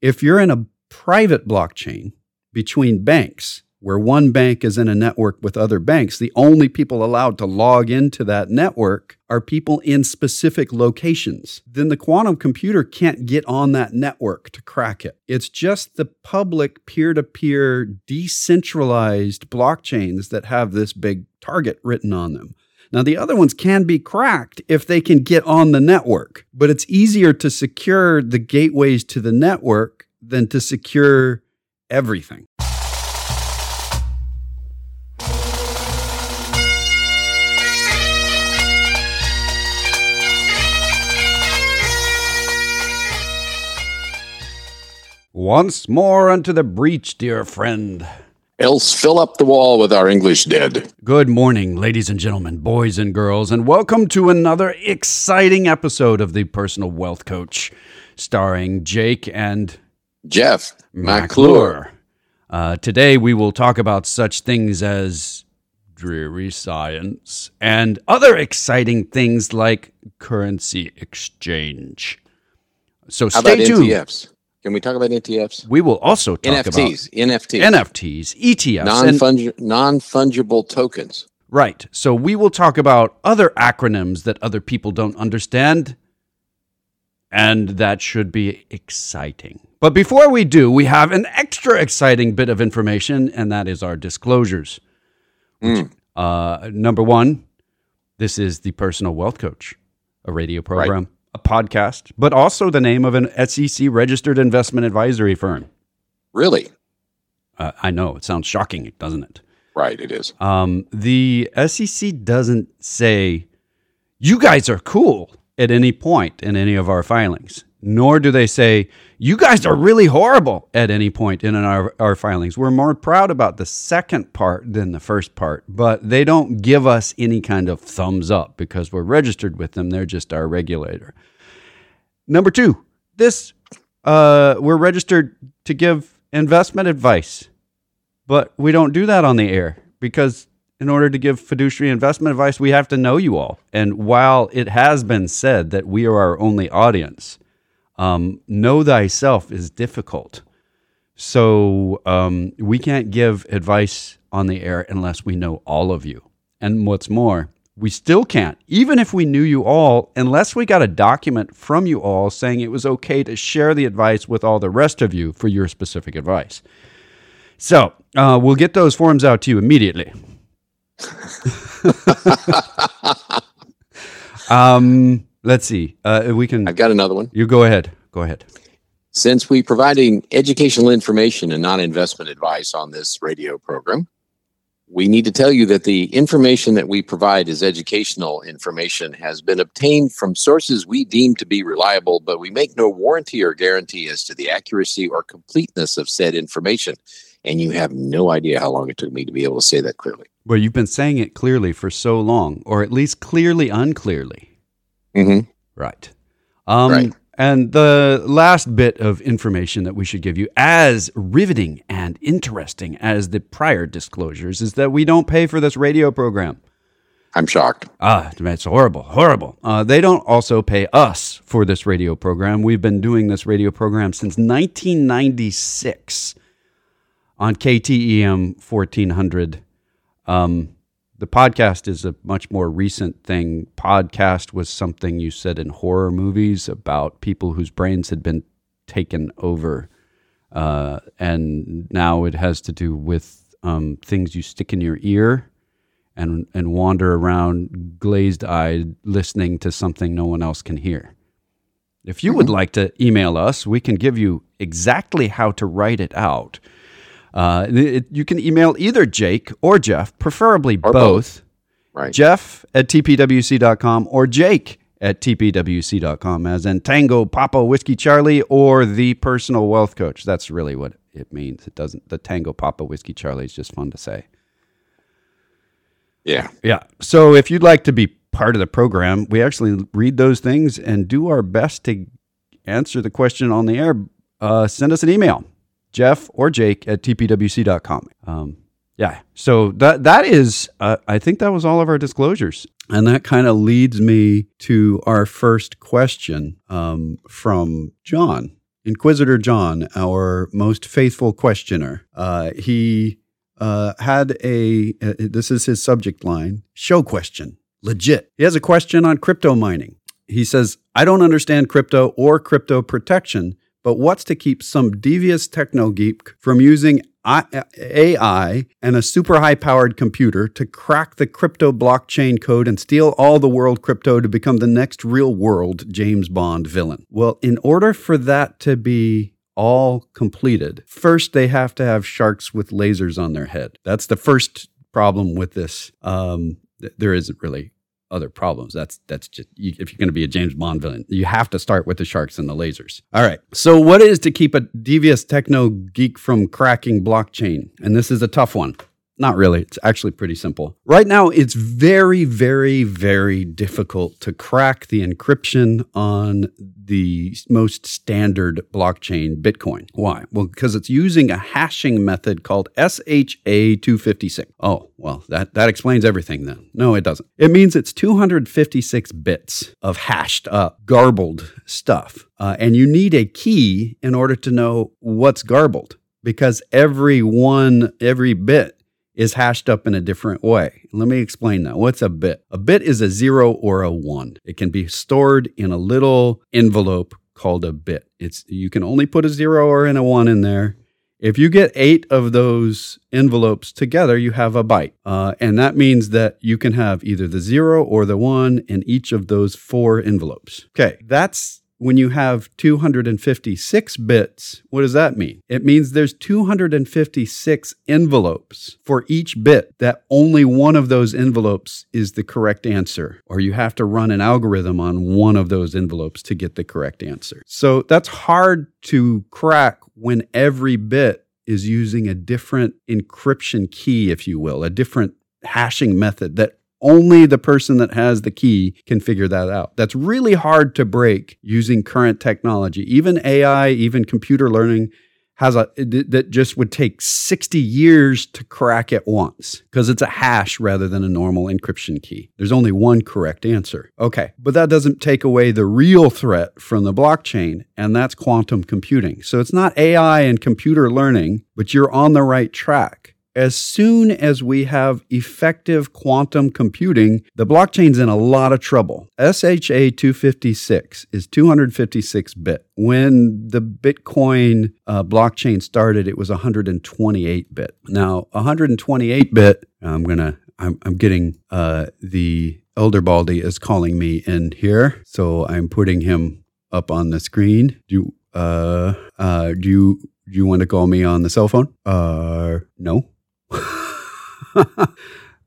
If you're in a private blockchain between banks, where one bank is in a network with other banks, the only people allowed to log into that network are people in specific locations. Then the quantum computer can't get on that network to crack it. It's just the public peer to peer decentralized blockchains that have this big target written on them. Now, the other ones can be cracked if they can get on the network, but it's easier to secure the gateways to the network than to secure everything. Once more unto the breach, dear friend. Else fill up the wall with our English dead. Good morning, ladies and gentlemen, boys and girls, and welcome to another exciting episode of the Personal Wealth Coach, starring Jake and Jeff McClure. Uh, today we will talk about such things as dreary science and other exciting things like currency exchange. So stay tuned. NTFs? Can we talk about NTFs? We will also talk NFTs, NFTs, about NFTs, ETFs, and non non fungible tokens. Right. So we will talk about other acronyms that other people don't understand. And that should be exciting. But before we do, we have an extra exciting bit of information, and that is our disclosures. Which, uh, number one, this is the Personal Wealth Coach, a radio program, a podcast, but also the name of an SEC registered investment advisory firm. Really? Uh, I know it sounds shocking, doesn't it? Right, it is. Um, the SEC doesn't say, you guys are cool at any point in any of our filings, nor do they say, you guys are really horrible at any point in our, our filings. We're more proud about the second part than the first part, but they don't give us any kind of thumbs up because we're registered with them. They're just our regulator. Number two, this, uh, we're registered to give investment advice but we don't do that on the air because in order to give fiduciary investment advice, we have to know you all. And while it has been said that we are our only audience, um, know thyself is difficult. So um, we can't give advice on the air unless we know all of you. And what's more, we still can't, even if we knew you all, unless we got a document from you all saying it was okay to share the advice with all the rest of you for your specific advice. So uh, we'll get those forms out to you immediately. um, let's see. Uh, we can. I've got another one. You go ahead. Go ahead. Since we providing educational information and non-investment advice on this radio program, we need to tell you that the information that we provide as educational information has been obtained from sources we deem to be reliable, but we make no warranty or guarantee as to the accuracy or completeness of said information. And you have no idea how long it took me to be able to say that clearly. Well, you've been saying it clearly for so long, or at least clearly unclearly. Mm-hmm. Right. Um, Right. And the last bit of information that we should give you, as riveting and interesting as the prior disclosures, is that we don't pay for this radio program. I'm shocked. Ah, it's horrible, horrible. Uh, they don't also pay us for this radio program. We've been doing this radio program since 1996 on KTEM 1400. Um, the podcast is a much more recent thing. Podcast was something you said in horror movies about people whose brains had been taken over. Uh, and now it has to do with um, things you stick in your ear and and wander around glazed eyed listening to something no one else can hear. If you would like to email us, we can give you exactly how to write it out. Uh, it- you can email either Jake or Jeff, preferably Or both. both. Right. Jeff at tpwc.com or Jake at tpwc.com, as in Tango, Papa, Whiskey Charlie, or the personal wealth coach. That's really what it means. It doesn't, the Tango, Papa, Whiskey Charlie is just fun to say. Yeah. Yeah. So if you'd like to be part of the program, we actually read those things and do our best to answer the question on the air. Uh, send us an email, Jeff or Jake at tpwc.com. Um, yeah. So that that is, uh, I think that was all of our disclosures. And that kind of leads me to our first question um, from John. Inquisitor John, our most faithful questioner, uh, he uh, had a, uh, this is his subject line, show question, legit. He has a question on crypto mining. He says, I don't understand crypto or crypto protection, but what's to keep some devious techno geek from using AI and a super high powered computer to crack the crypto blockchain code and steal all the world crypto to become the next real world James Bond villain. Well, in order for that to be all completed, first they have to have sharks with lasers on their head. That's the first problem with this. Um, there isn't really other problems. That's that's just you, if you're going to be a James Bond villain, you have to start with the sharks and the lasers. All right. So what is to keep a devious techno geek from cracking blockchain? And this is a tough one. Not really. It's actually pretty simple. Right now, it's very, very, very difficult to crack the encryption on the most standard blockchain, Bitcoin. Why? Well, because it's using a hashing method called SHA-256. Oh, well, that, that explains everything then. No, it doesn't. It means it's 256 bits of hashed up, garbled stuff. Uh, and you need a key in order to know what's garbled because every one, every bit is hashed up in a different way. Let me explain that. What's a bit? A bit is a zero or a one. It can be stored in a little envelope called a bit. It's you can only put a zero or in a one in there. If you get eight of those envelopes together, you have a byte. Uh, and that means that you can have either the zero or the one in each of those four envelopes. Okay, that's when you have 256 bits, what does that mean? It means there's 256 envelopes for each bit that only one of those envelopes is the correct answer, or you have to run an algorithm on one of those envelopes to get the correct answer. So that's hard to crack when every bit is using a different encryption key, if you will, a different hashing method that only the person that has the key can figure that out. That's really hard to break using current technology. Even AI, even computer learning has a that just would take 60 years to crack it once because it's a hash rather than a normal encryption key. There's only one correct answer. Okay, but that doesn't take away the real threat from the blockchain, and that's quantum computing. So it's not AI and computer learning, but you're on the right track as soon as we have effective quantum computing, the blockchain's in a lot of trouble. SHA 256 is 256 bit. When the Bitcoin uh, blockchain started, it was 128 bit. Now, 128 bit, I'm gonna, I'm, I'm getting uh, the Elder Baldy is calling me in here, so I'm putting him up on the screen. Do you, uh, uh, do you do you want to call me on the cell phone? Uh, no.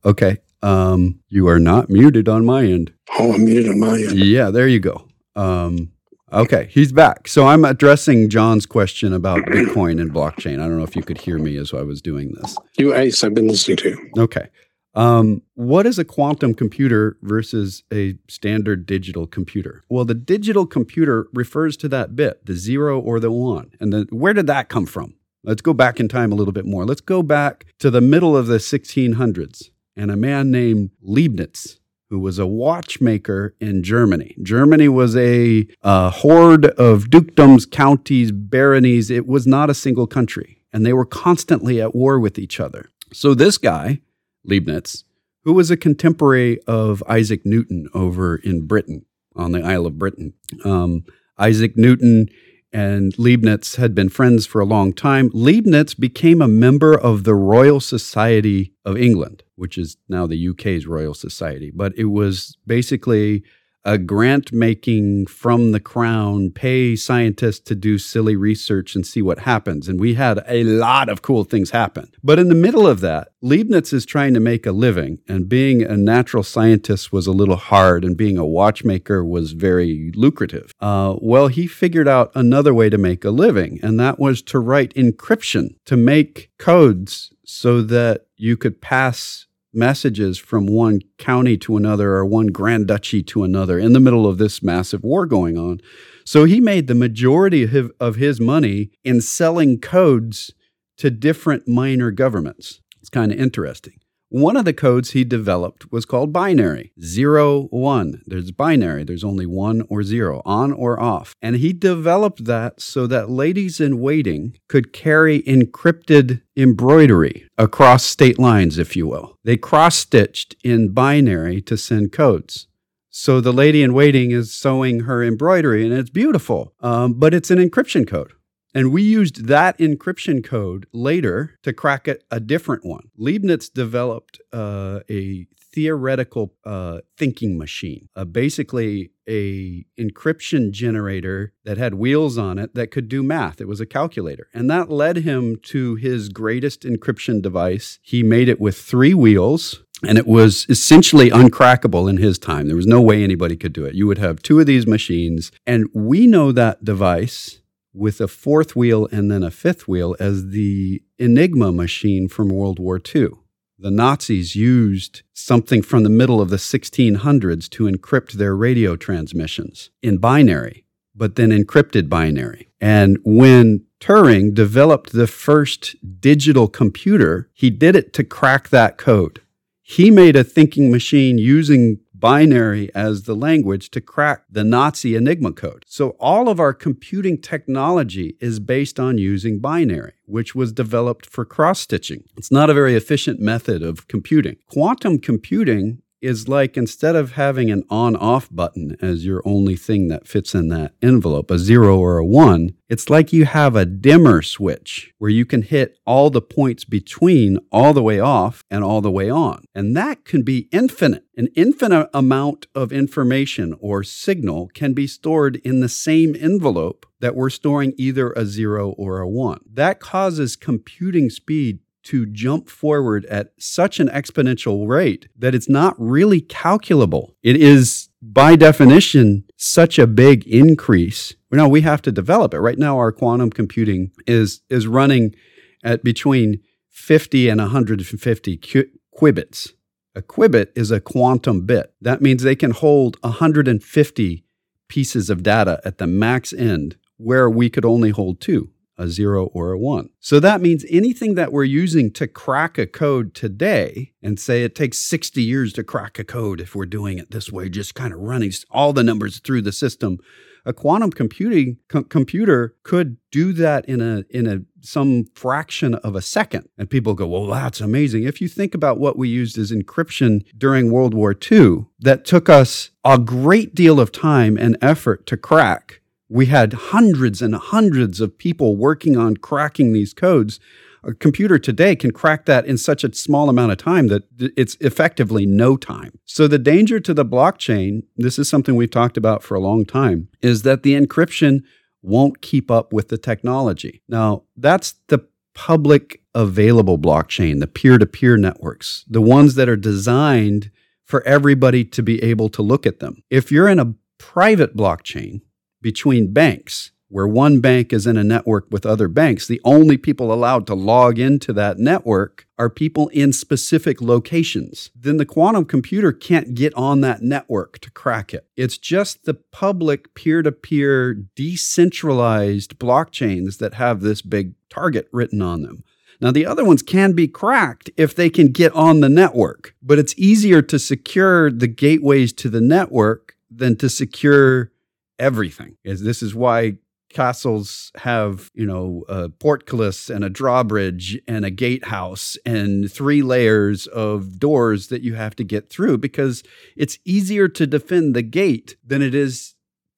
okay. Um, you are not muted on my end. Oh, I'm muted on my end. Yeah, there you go. Um, okay, he's back. So I'm addressing John's question about Bitcoin and blockchain. I don't know if you could hear me as I was doing this. You Ace, I've been listening to. Okay. Um, what is a quantum computer versus a standard digital computer? Well, the digital computer refers to that bit, the zero or the one. And then where did that come from? Let's go back in time a little bit more. Let's go back to the middle of the 1600s and a man named Leibniz, who was a watchmaker in Germany. Germany was a, a horde of dukedoms, counties, baronies. It was not a single country, and they were constantly at war with each other. So this guy, Leibniz, who was a contemporary of Isaac Newton over in Britain, on the Isle of Britain. Um, Isaac Newton and Leibniz had been friends for a long time. Leibniz became a member of the Royal Society of England, which is now the UK's Royal Society. But it was basically a grant making from the crown, pay scientists to do silly research and see what happens. And we had a lot of cool things happen. But in the middle of that, Leibniz is trying to make a living, and being a natural scientist was a little hard, and being a watchmaker was very lucrative. Uh, well, he figured out another way to make a living, and that was to write encryption, to make codes so that you could pass messages from one county to another or one grand duchy to another in the middle of this massive war going on. So he made the majority of his, money in selling codes to different minor governments. It's kind of interesting. One of the codes he developed was called binary zero, one. There's binary, there's only one or zero, on or off. And he developed that so that ladies in waiting could carry encrypted embroidery across state lines, if you will. They cross stitched in binary to send codes. So the lady in waiting is sewing her embroidery and it's beautiful, um, but it's an encryption code. And we used that encryption code later to crack a, a different one. Leibniz developed uh, a theoretical uh, thinking machine, uh, basically a encryption generator that had wheels on it that could do math. It was a calculator, and that led him to his greatest encryption device. He made it with three wheels. And it was essentially uncrackable in his time. There was no way anybody could do it. You would have two of these machines. And we know that device with a fourth wheel and then a fifth wheel as the Enigma machine from World War II. The Nazis used something from the middle of the 1600s to encrypt their radio transmissions in binary, but then encrypted binary. And when Turing developed the first digital computer, he did it to crack that code. He made a thinking machine using binary as the language to crack the Nazi Enigma code. So all of our computing technology is based on using binary, which was developed for cross stitching. It's not a very efficient method of computing. Quantum computing is like instead of having an on off button as your only thing that fits in that envelope, a zero or a one, it's like you have a dimmer switch where you can hit all the points between all the way off and all the way on. And that can be infinite. An infinite amount of information or signal can be stored in the same envelope that we're storing either a zero or a one. That causes computing speed to jump forward at such an exponential rate that it's not really calculable. It is, by definition, such a big increase. Now we have to develop it. Right now, our quantum computing is, is running at between 50 and 150 qubits. A qubit is a quantum bit. That means they can hold 150 pieces of data at the max end, where we could only hold two a zero or a one. So that means anything that we're using to crack a code today, and say it takes 60 years to crack a code if we're doing it this way, just kind of running all the numbers through the system. A quantum computing co- computer could do that in a in a some fraction of a second. And people go, "Well, that's amazing." If you think about what we used as encryption during World War II, that took us a great deal of time and effort to crack we had hundreds and hundreds of people working on cracking these codes. A computer today can crack that in such a small amount of time that it's effectively no time. So, the danger to the blockchain, this is something we've talked about for a long time, is that the encryption won't keep up with the technology. Now, that's the public available blockchain, the peer to peer networks, the ones that are designed for everybody to be able to look at them. If you're in a private blockchain, between banks, where one bank is in a network with other banks, the only people allowed to log into that network are people in specific locations. Then the quantum computer can't get on that network to crack it. It's just the public peer to peer decentralized blockchains that have this big target written on them. Now, the other ones can be cracked if they can get on the network, but it's easier to secure the gateways to the network than to secure everything. Is this is why castles have you know a portcullis and a drawbridge and a gatehouse and three layers of doors that you have to get through because it's easier to defend the gate than it is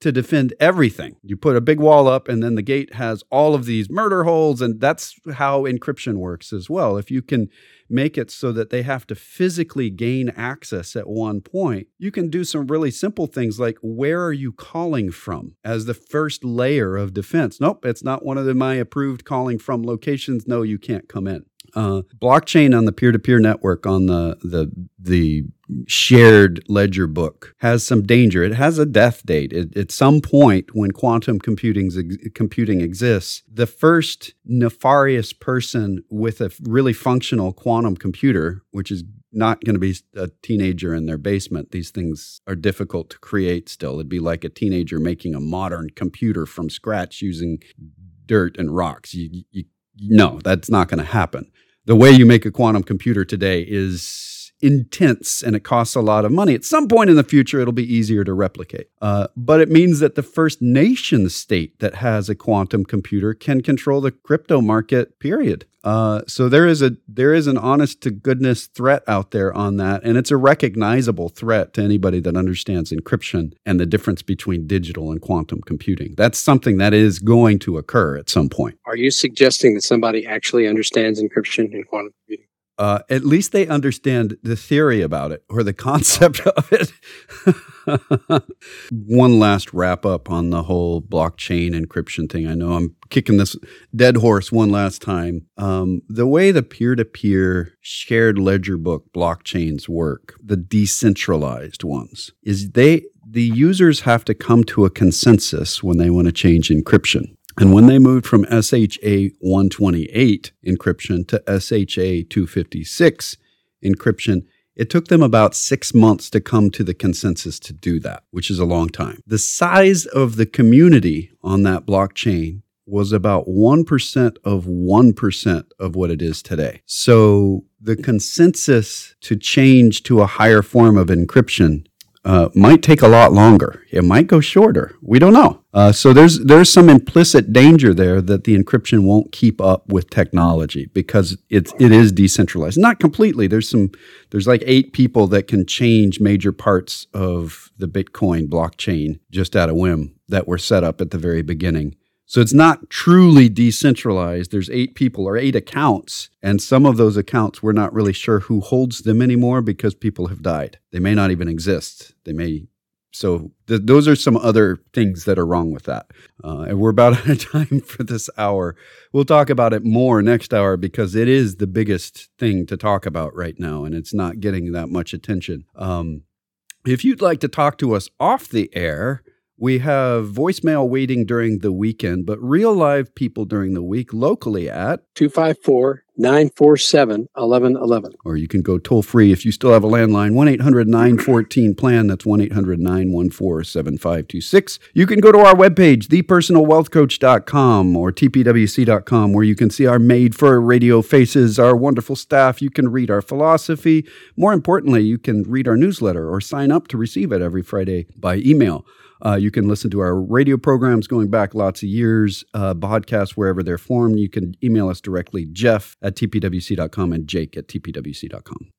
to defend everything. You put a big wall up, and then the gate has all of these murder holes, and that's how encryption works as well. If you can make it so that they have to physically gain access at one point, you can do some really simple things like where are you calling from as the first layer of defense? Nope, it's not one of the, my approved calling from locations. No, you can't come in. Uh, blockchain on the peer-to-peer network on the the the shared ledger book has some danger. It has a death date. It, at some point, when quantum computing computing exists, the first nefarious person with a really functional quantum computer, which is not going to be a teenager in their basement. These things are difficult to create still. It'd be like a teenager making a modern computer from scratch using dirt and rocks. You, you, no, that's not going to happen the way you make a quantum computer today is intense and it costs a lot of money. At some point in the future, it'll be easier to replicate. Uh, but it means that the first nation state that has a quantum computer can control the crypto market, period. Uh, so there is a there is an honest to goodness threat out there on that, and it's a recognizable threat to anybody that understands encryption and the difference between digital and quantum computing. That's something that is going to occur at some point. Are you suggesting that somebody actually understands encryption and quantum computing? Uh, at least they understand the theory about it or the concept of it. one last wrap up on the whole blockchain encryption thing. I know I'm kicking this dead horse one last time. Um, the way the peer to peer shared ledger book blockchains work, the decentralized ones, is they the users have to come to a consensus when they want to change encryption. And when they moved from SHA 128 encryption to SHA 256 encryption, it took them about six months to come to the consensus to do that, which is a long time. The size of the community on that blockchain was about 1% of 1% of what it is today. So the consensus to change to a higher form of encryption uh, might take a lot longer. It might go shorter. We don't know. Uh, so there's there's some implicit danger there that the encryption won't keep up with technology because it's it is decentralized. Not completely. There's some there's like eight people that can change major parts of the Bitcoin blockchain just at a whim that were set up at the very beginning. So it's not truly decentralized. There's eight people or eight accounts, and some of those accounts we're not really sure who holds them anymore because people have died. They may not even exist. They may. So th- those are some other things that are wrong with that. Uh, and we're about out of time for this hour. We'll talk about it more next hour because it is the biggest thing to talk about right now, and it's not getting that much attention. Um, if you'd like to talk to us off the air, we have voicemail waiting during the weekend, but real live people during the week locally at 254 947 1111. Or you can go toll free if you still have a landline 1 800 914 plan. That's 1 800 914 7526. You can go to our webpage, thepersonalwealthcoach.com or tpwc.com, where you can see our made for radio faces, our wonderful staff. You can read our philosophy. More importantly, you can read our newsletter or sign up to receive it every Friday by email. Uh, you can listen to our radio programs going back lots of years, uh, podcasts wherever they're formed. You can email us directly, Jeff at tpwc.com and Jake at tpwc.com.